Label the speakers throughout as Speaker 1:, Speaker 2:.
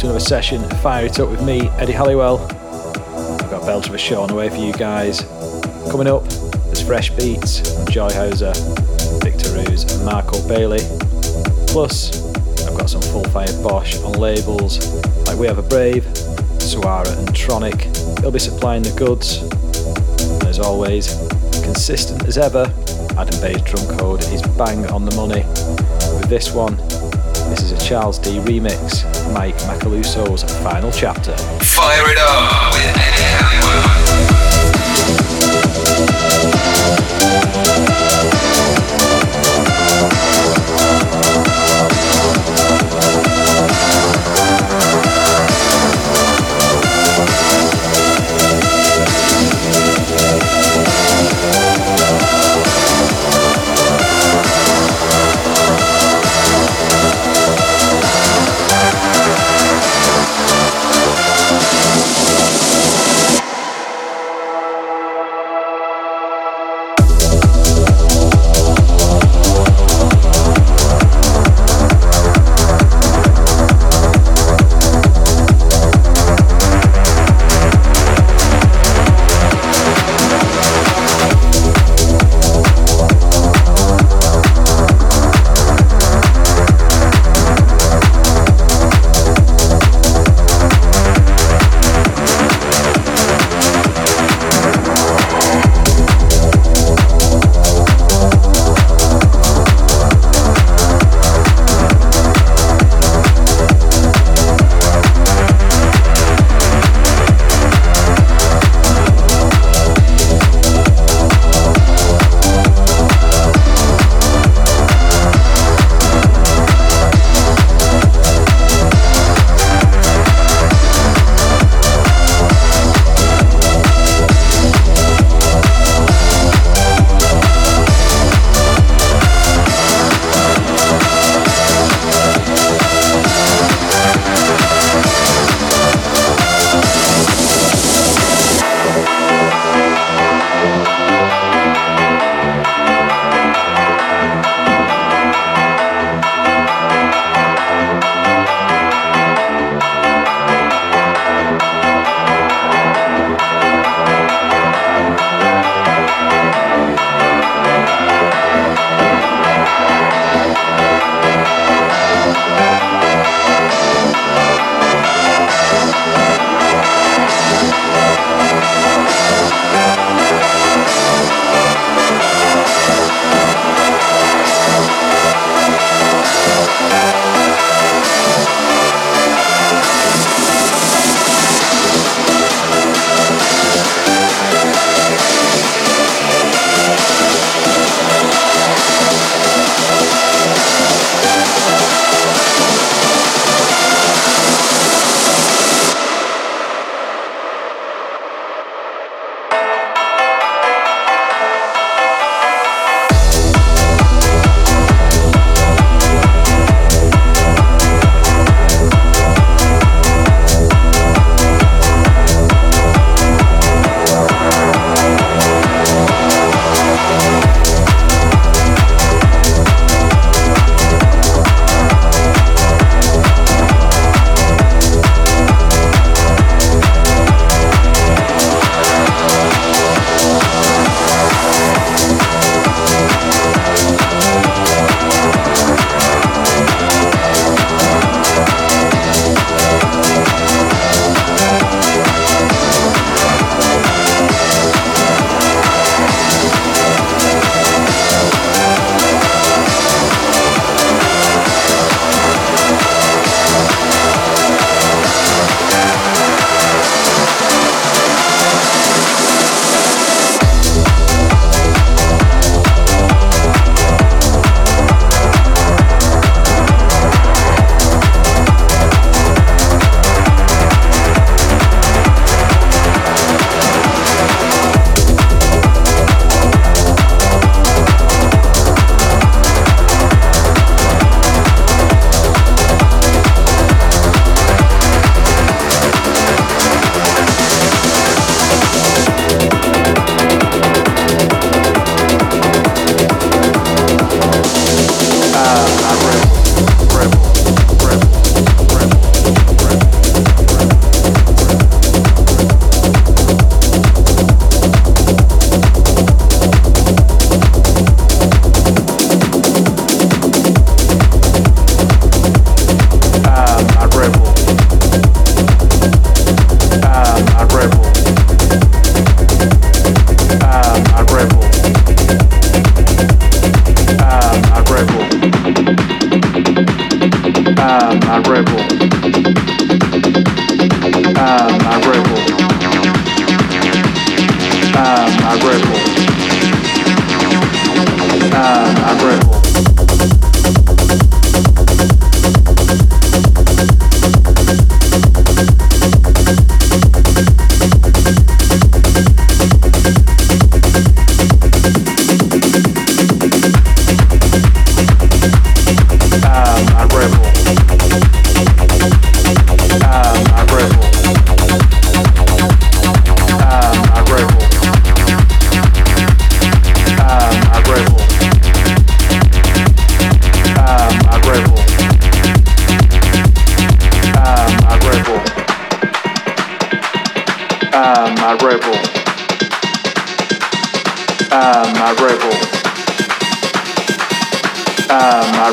Speaker 1: to
Speaker 2: another session. Fire it up with me, Eddie Halliwell. I've got a belt of a show on the way for you guys. Coming up, there's fresh beats from Joyhauser, Victor Ruiz, and Marco Bailey. Plus, I've got some full fire Bosch on labels like We Have a Brave, Suara, and Tronic. They'll be supplying the goods. And as always, consistent as ever, Adam Beyer's drum code is bang on the money. With this one, this is a Charles D remix, Mike Macaluso's final chapter.
Speaker 3: Fire It Up with.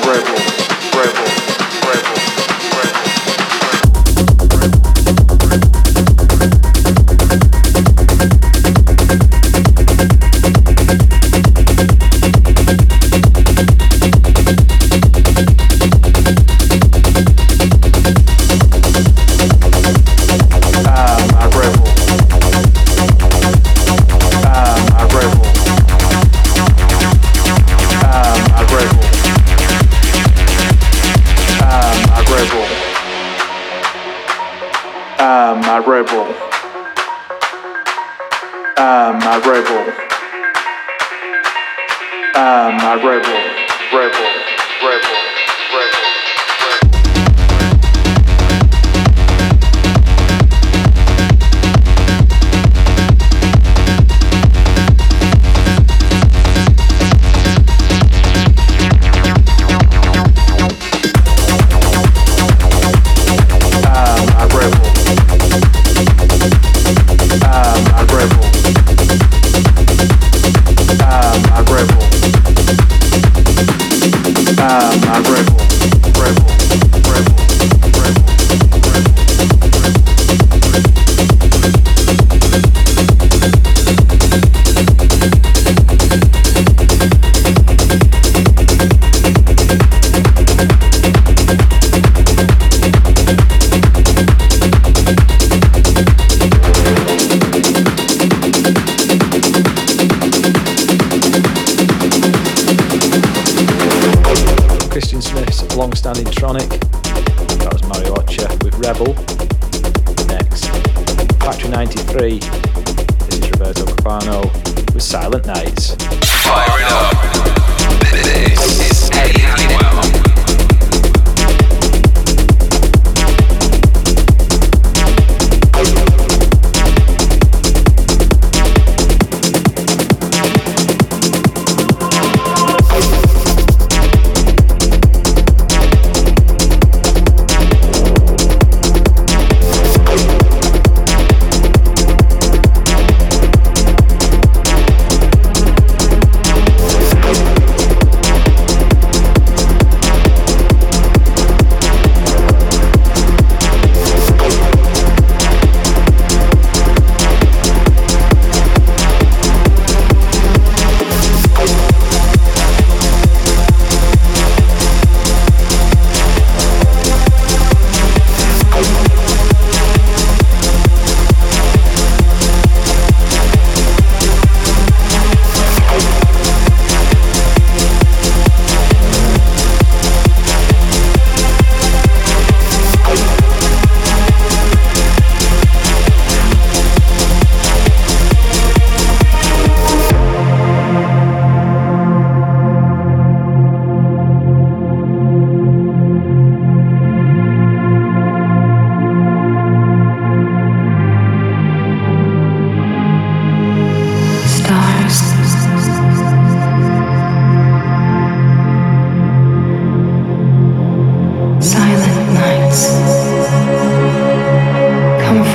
Speaker 3: rebel, rebel.
Speaker 4: business, long-standing tronic. That
Speaker 2: was Mario Ochoa with Rebel. Next, Factory 93. This is Roberto Capuano with Silent Nights. Fire
Speaker 3: it up. This is Eddie Halliwell.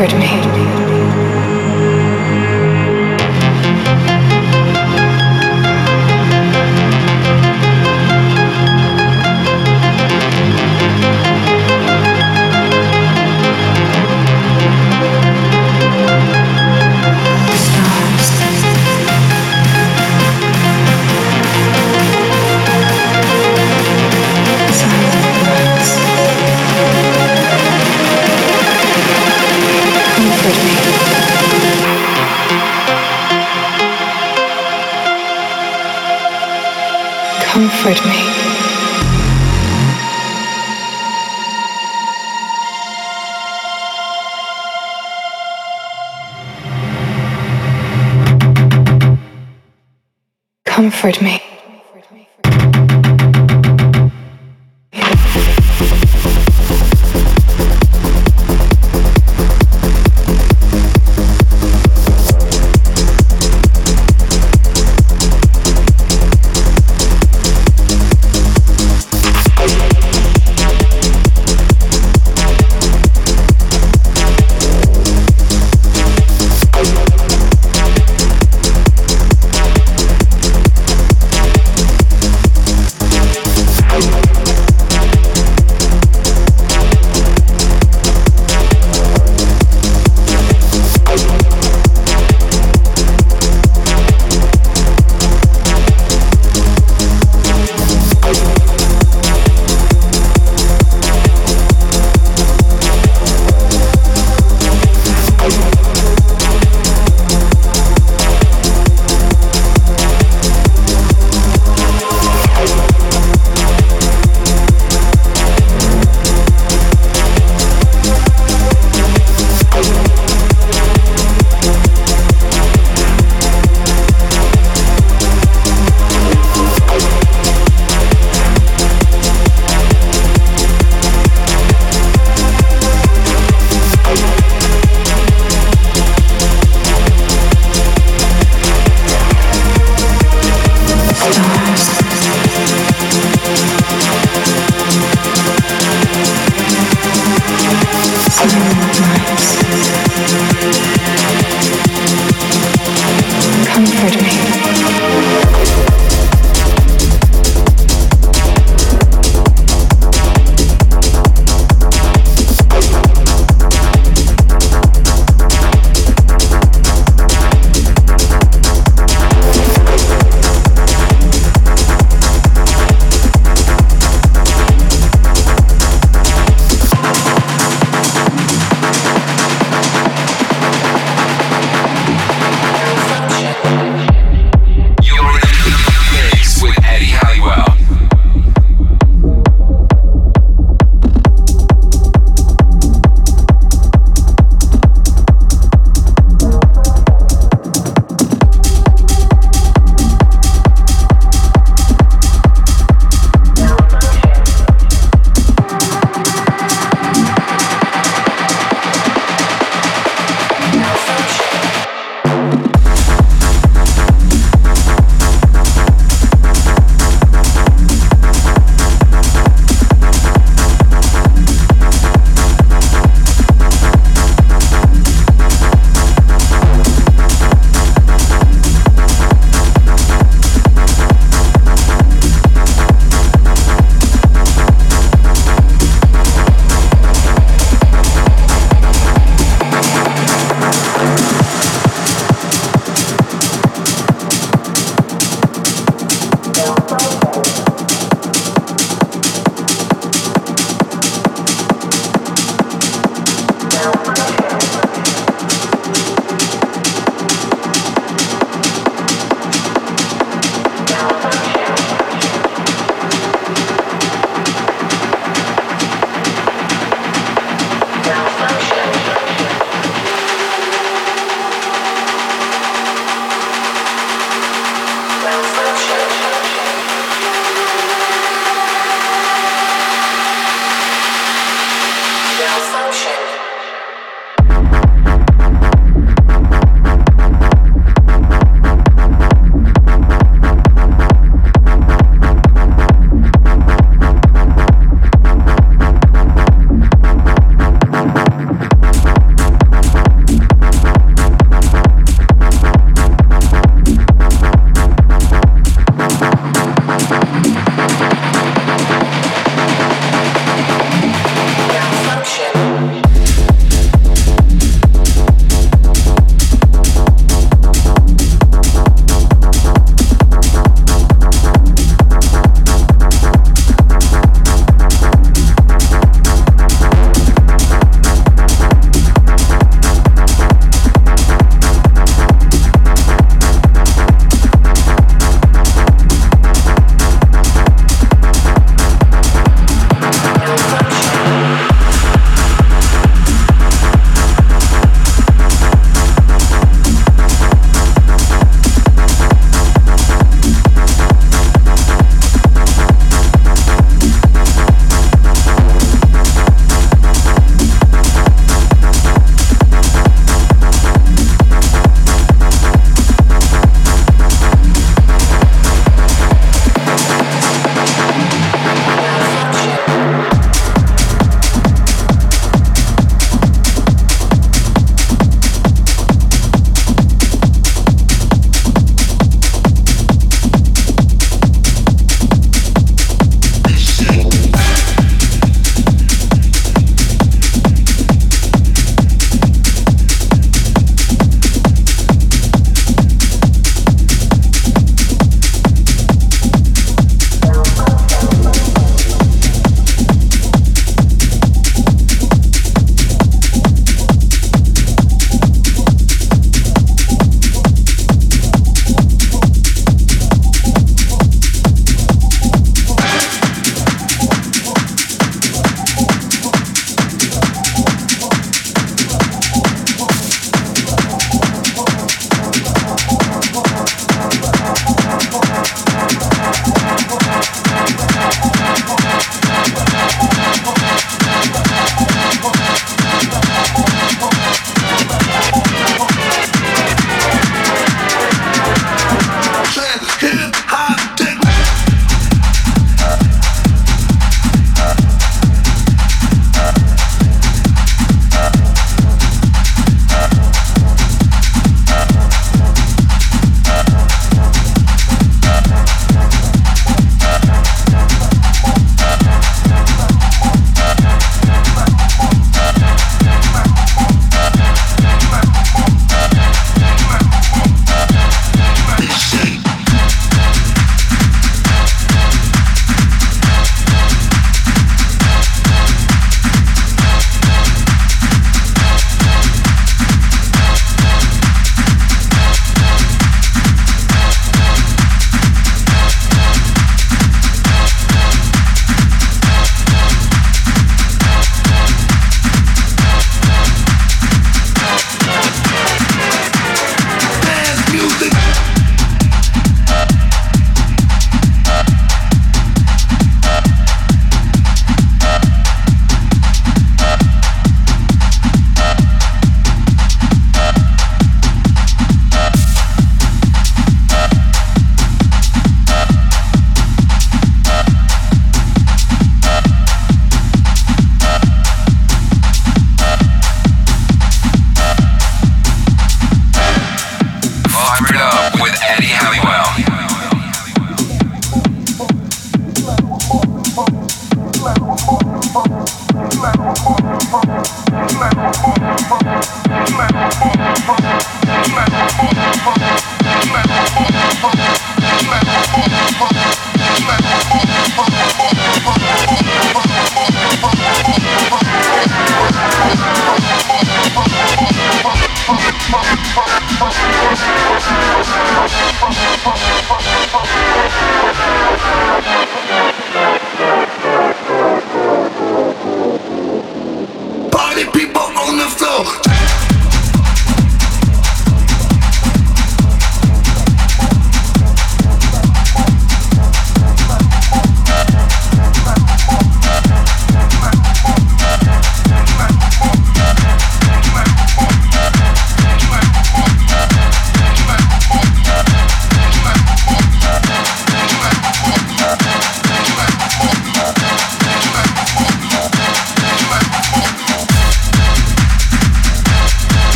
Speaker 4: comfort me.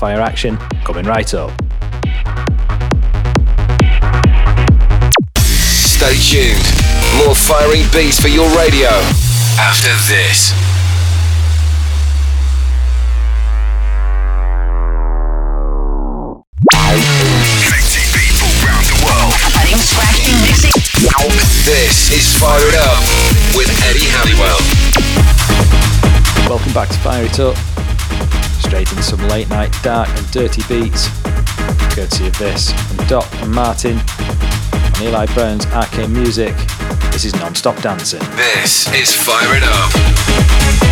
Speaker 2: Fire action coming right up.
Speaker 3: Stay tuned. More firing beats for your radio after this.
Speaker 5: Connecting around the world.
Speaker 1: Putting scratching music.
Speaker 3: This is Fire It Up with Eddie Halliwell.
Speaker 2: Welcome back to Fire It Up. Straight some late night dark and dirty beats, courtesy of this from Doc and Martin on Eli Burns Arcane Music. This is non-stop dancing.
Speaker 3: This is Fire It Up.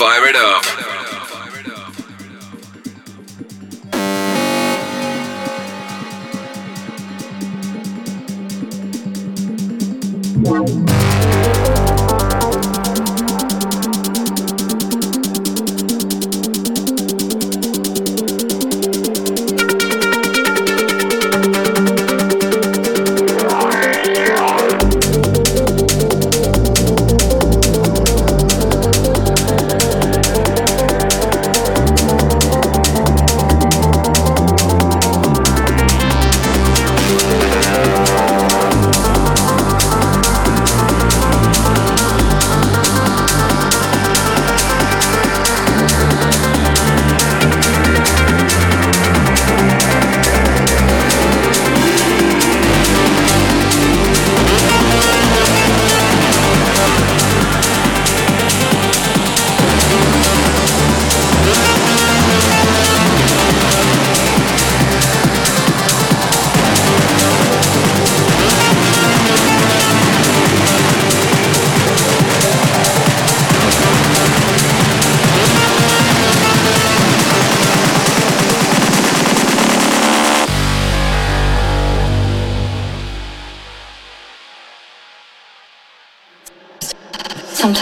Speaker 3: Fire It Up.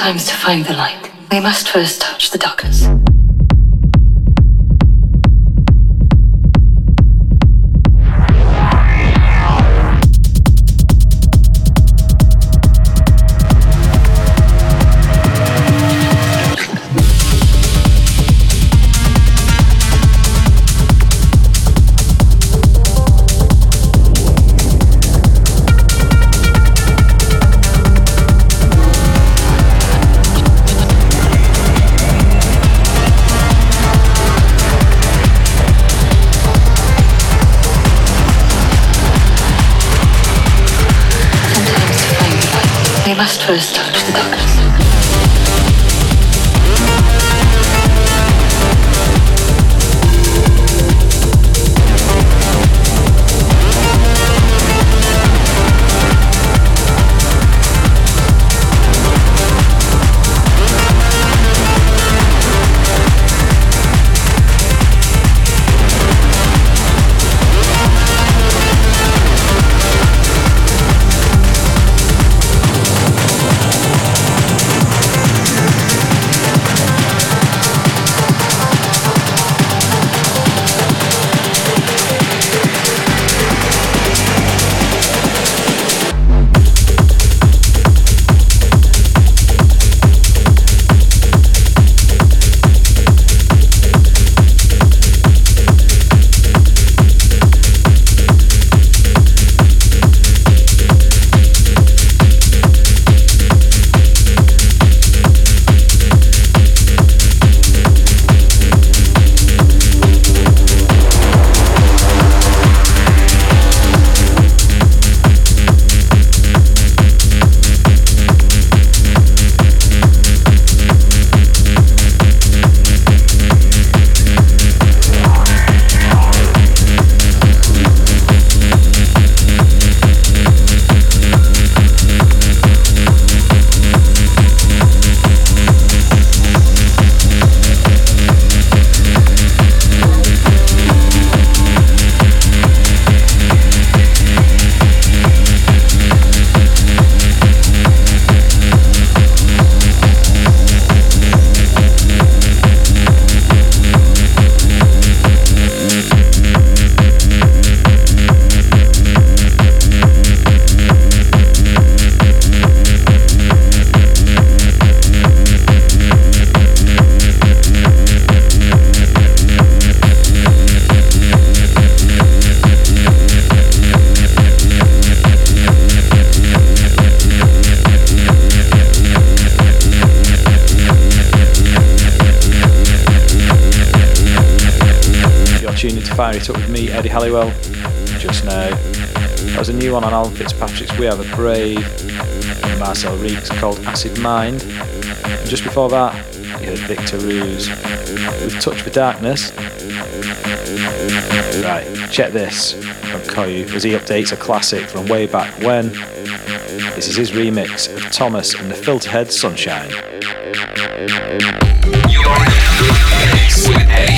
Speaker 4: Sometimes to find the light, we must first touch the darkness. First
Speaker 2: Halliwell, just now. That was a new one on Alan Fitzpatrick's We Are The Brave, and Marcel Reeks called Acid Mind. And just before that, you heard Victor Ruiz with Touch the Darkness. Right, check this from Koyu as he updates a classic from way back when. This is his remix of Thomas and the Filterhead Sunshine. remix. That was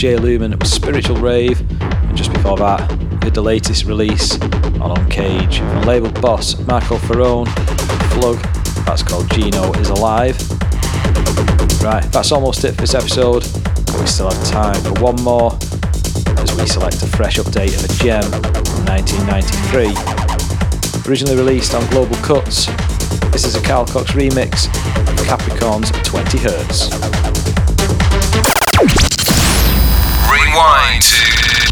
Speaker 2: Jay Lumen with Spiritual Rave. And just before that, did the latest release on Uncage from label boss Marco Faraone. Plug. That's called Gino is Alive. Right, that's almost it for this episode. We still have time for one more as we select a fresh update of a gem from 1993. Originally released on Global Cuts, this is a Carl Cox remix of Capricorn's 20 Hertz.
Speaker 3: Rewind. to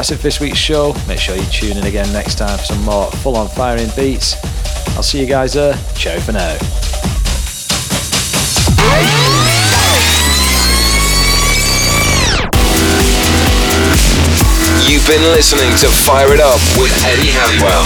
Speaker 2: that's it for this week's show. Make sure you tune in again next time for some more full on firing beats. I'll see you guys there. Ciao for now.
Speaker 3: You've been listening to Fire It Up with Eddie Halliwell.